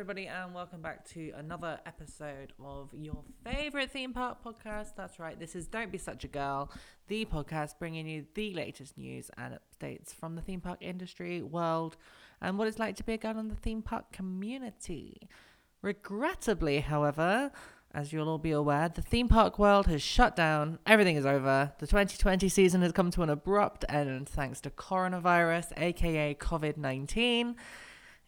everybody, and welcome back to another episode of your favorite theme park podcast. That's right, this is Don't Be Such a Girl, the podcast bringing you the latest news and updates from the theme park industry, world, and what it's like to be a girl in the theme park community. Regrettably, however, as you'll all be aware, the theme park world has shut down. Everything is over. The 2020 season has come to an abrupt end thanks to coronavirus, aka COVID 19.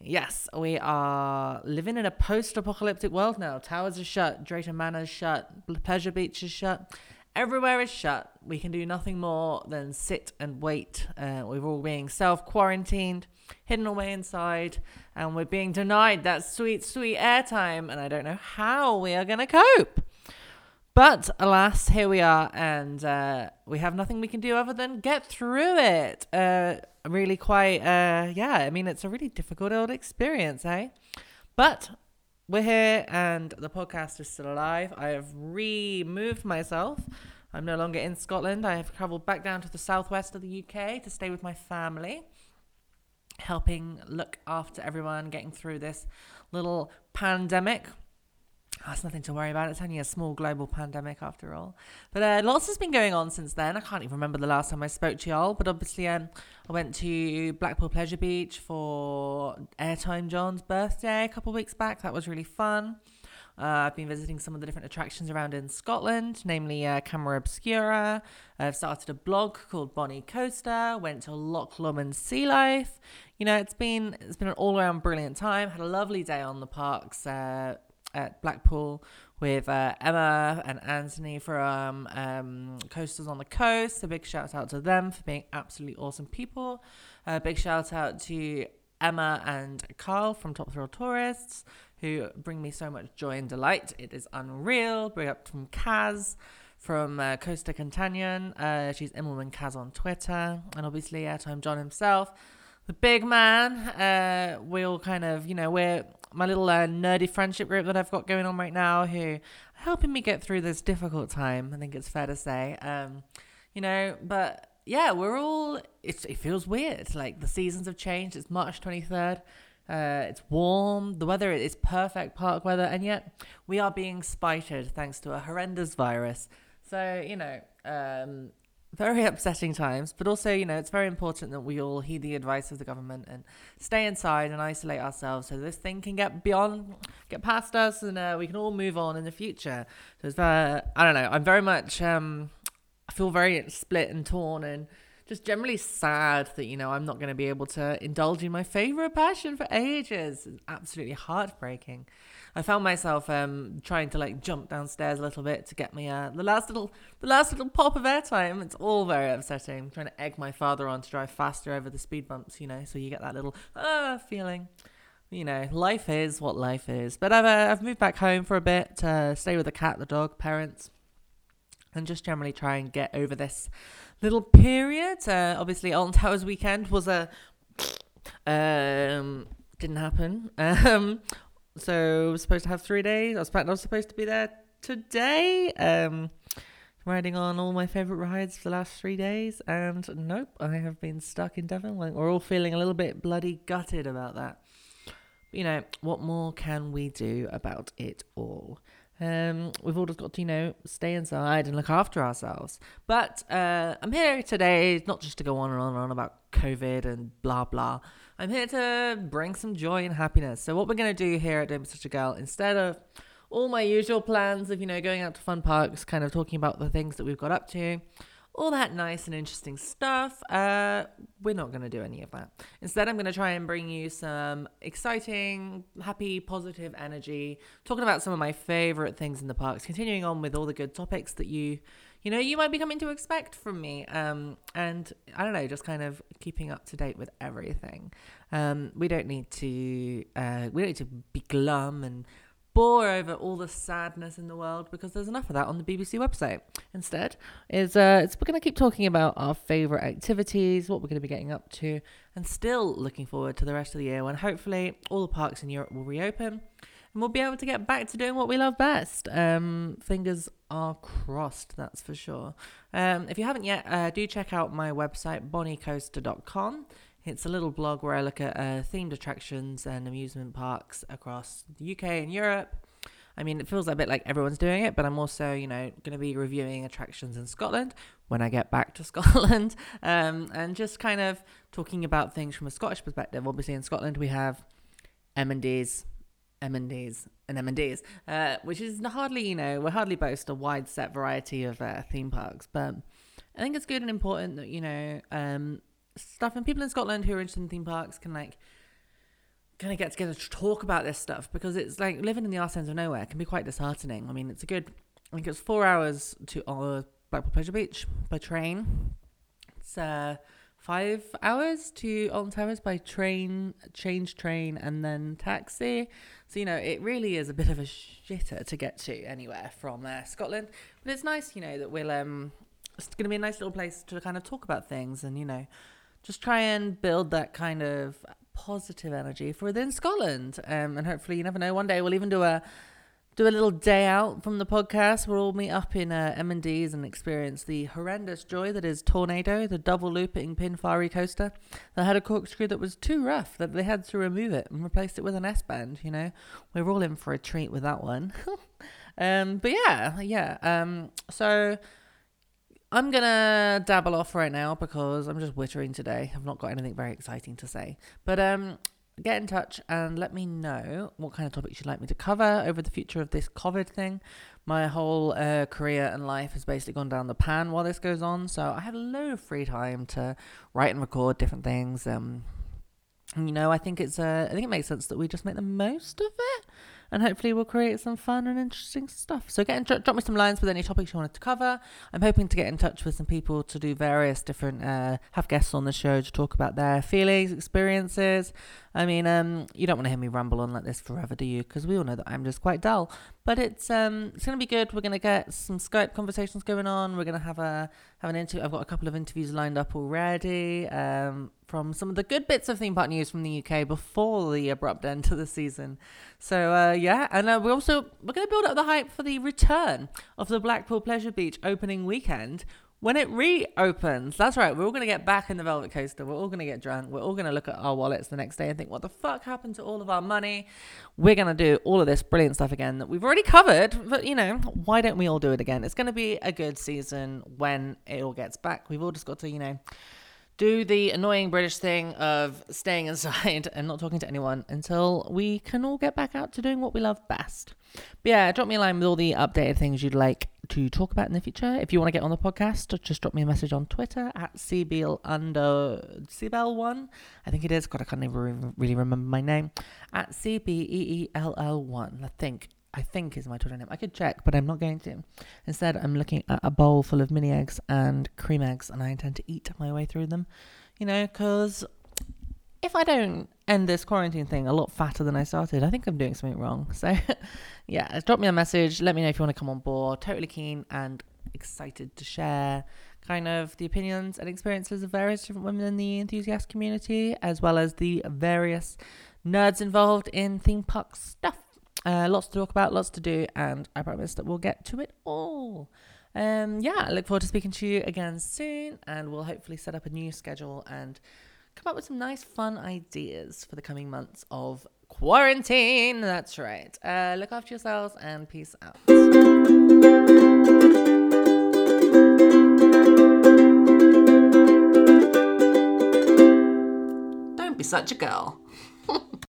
Yes, we are living in a post apocalyptic world now. Towers are shut, Drayton Manor is shut, Pleasure Beach is shut. Everywhere is shut. We can do nothing more than sit and wait. Uh, we're all being self quarantined, hidden away inside, and we're being denied that sweet, sweet airtime. And I don't know how we are going to cope. But alas, here we are, and uh, we have nothing we can do other than get through it. Uh, really, quite, uh, yeah, I mean, it's a really difficult old experience, eh? But we're here, and the podcast is still alive. I have removed myself. I'm no longer in Scotland. I have travelled back down to the southwest of the UK to stay with my family, helping look after everyone, getting through this little pandemic that's nothing to worry about. It's only a small global pandemic after all. But uh, lots has been going on since then. I can't even remember the last time I spoke to y'all. But obviously, um, I went to Blackpool Pleasure Beach for Airtime John's birthday a couple weeks back. That was really fun. Uh, I've been visiting some of the different attractions around in Scotland, namely uh, Camera Obscura. I've started a blog called Bonnie Coaster. Went to Loch Lomond Sea Life. You know, it's been it's been an all around brilliant time. Had a lovely day on the parks. Uh, at Blackpool with uh, Emma and Anthony from um, Coasters on the Coast. A big shout out to them for being absolutely awesome people. A big shout out to Emma and Carl from Top Thrill Tourists who bring me so much joy and delight. It is unreal. Bring up from Kaz from uh, Costa Cantanyan. Uh, she's Immelman Kaz on Twitter. And obviously, Airtime John himself the big man. Uh, we all kind of, you know, we're my little uh, nerdy friendship group that I've got going on right now who are helping me get through this difficult time. I think it's fair to say. Um, you know, but yeah, we're all. It feels weird. Like the seasons have changed. It's March twenty third. Uh, it's warm. The weather is perfect park weather, and yet we are being spited thanks to a horrendous virus. So you know, um, very upsetting times, but also, you know, it's very important that we all heed the advice of the government and stay inside and isolate ourselves so this thing can get beyond, get past us, and uh, we can all move on in the future. So it's very, I don't know, I'm very much, um, I feel very split and torn and just generally sad that, you know, I'm not going to be able to indulge in my favorite passion for ages. It's absolutely heartbreaking. I found myself um, trying to like jump downstairs a little bit to get me uh, the last little the last little pop of airtime. It's all very upsetting. I'm trying to egg my father on to drive faster over the speed bumps, you know, so you get that little uh feeling. You know, life is what life is. But I've uh, I've moved back home for a bit to stay with the cat, the dog, parents, and just generally try and get over this little period. Uh, obviously, Alton Towers weekend was a um didn't happen. Um, so I was supposed to have three days. I was, supposed to be there today. Um, riding on all my favorite rides for the last three days, and nope, I have been stuck in Devon. We're all feeling a little bit bloody gutted about that. You know, what more can we do about it all? Um, we've all just got to, you know, stay inside and look after ourselves. But uh, I'm here today not just to go on and on and on about COVID and blah blah. I'm here to bring some joy and happiness. So what we're gonna do here at Don't Be Such a Girl, instead of all my usual plans of you know going out to fun parks, kind of talking about the things that we've got up to, all that nice and interesting stuff. Uh, we're not going to do any of that. Instead, I'm going to try and bring you some exciting, happy, positive energy, talking about some of my favorite things in the parks, continuing on with all the good topics that you you know, you might be coming to expect from me. Um, and I don't know, just kind of keeping up to date with everything. Um, we don't need to, uh, we don't need to be glum and bore over all the sadness in the world because there's enough of that on the BBC website. Instead, is uh, it's we're going to keep talking about our favourite activities, what we're going to be getting up to, and still looking forward to the rest of the year when hopefully all the parks in Europe will reopen and we'll be able to get back to doing what we love best. Um, fingers are crossed, that's for sure. Um, if you haven't yet, uh, do check out my website, bonniecoaster.com. It's a little blog where I look at uh, themed attractions and amusement parks across the UK and Europe. I mean, it feels a bit like everyone's doing it, but I'm also, you know, going to be reviewing attractions in Scotland when I get back to Scotland, um, and just kind of talking about things from a Scottish perspective. Obviously, in Scotland we have M and M and D's, and M and D's, uh, which is hardly, you know, we hardly boast a wide set variety of uh, theme parks, but I think it's good and important that you know um, stuff and people in Scotland who are interested in theme parks can like kind of get together to talk about this stuff because it's like living in the arse ends of nowhere can be quite disheartening. I mean, it's a good, I think it's four hours to uh, Blackpool Pleasure Beach by train. It's uh, five hours to Alton Towers by train, change train, and then taxi. So, you know, it really is a bit of a shitter to get to anywhere from uh, Scotland. But it's nice, you know, that we'll, um, it's going to be a nice little place to kind of talk about things and, you know, just try and build that kind of positive energy for within Scotland. Um, and hopefully, you never know, one day we'll even do a do a little day out from the podcast. We'll all meet up in uh, M&D's and experience the horrendous joy that is Tornado, the double looping Pinfari coaster that had a corkscrew that was too rough that they had to remove it and replace it with an S-bend, you know. We're all in for a treat with that one. um, but yeah, yeah. Um, so I'm gonna dabble off right now because I'm just wittering today. I've not got anything very exciting to say. But um get in touch and let me know what kind of topics you'd like me to cover over the future of this COVID thing. My whole uh, career and life has basically gone down the pan while this goes on, so I have a load of free time to write and record different things. Um, you know, I think it's uh, I think it makes sense that we just make the most of it and hopefully we'll create some fun and interesting stuff. So get in drop me some lines with any topics you wanted to cover. I'm hoping to get in touch with some people to do various different, uh, have guests on the show to talk about their feelings, experiences. I mean, um, you don't want to hear me ramble on like this forever, do you? Because we all know that I'm just quite dull. But it's um, it's gonna be good. We're gonna get some Skype conversations going on. We're gonna have a have an interview. I've got a couple of interviews lined up already. Um, from some of the good bits of theme park news from the UK before the abrupt end to the season. So uh, yeah, and uh, we also we're going to build up the hype for the return of the Blackpool Pleasure Beach opening weekend when it reopens. That's right, we're all going to get back in the Velvet Coaster. We're all going to get drunk. We're all going to look at our wallets the next day and think, what the fuck happened to all of our money? We're going to do all of this brilliant stuff again that we've already covered. But, you know, why don't we all do it again? It's going to be a good season when it all gets back. We've all just got to, you know, do the annoying British thing of staying inside and not talking to anyone until we can all get back out to doing what we love best. But yeah, drop me a line with all the updated things you'd like to talk about in the future. If you want to get on the podcast, just drop me a message on Twitter at cbl under cbl1. I think it is. God, I can't even really remember my name. At cbeell1. I think I think is my Twitter name. I could check, but I'm not going to. Instead, I'm looking at a bowl full of mini eggs and cream eggs, and I intend to eat my way through them. You know, because if I don't end this quarantine thing a lot fatter than I started, I think I'm doing something wrong. So, yeah, drop me a message. Let me know if you want to come on board. Totally keen and excited to share kind of the opinions and experiences of various different women in the enthusiast community, as well as the various nerds involved in theme park stuff. Uh, lots to talk about, lots to do, and I promise that we'll get to it all. Um, yeah, I look forward to speaking to you again soon, and we'll hopefully set up a new schedule and come up with some nice, fun ideas for the coming months of quarantine. That's right. Uh, look after yourselves and peace out. Don't be such a girl.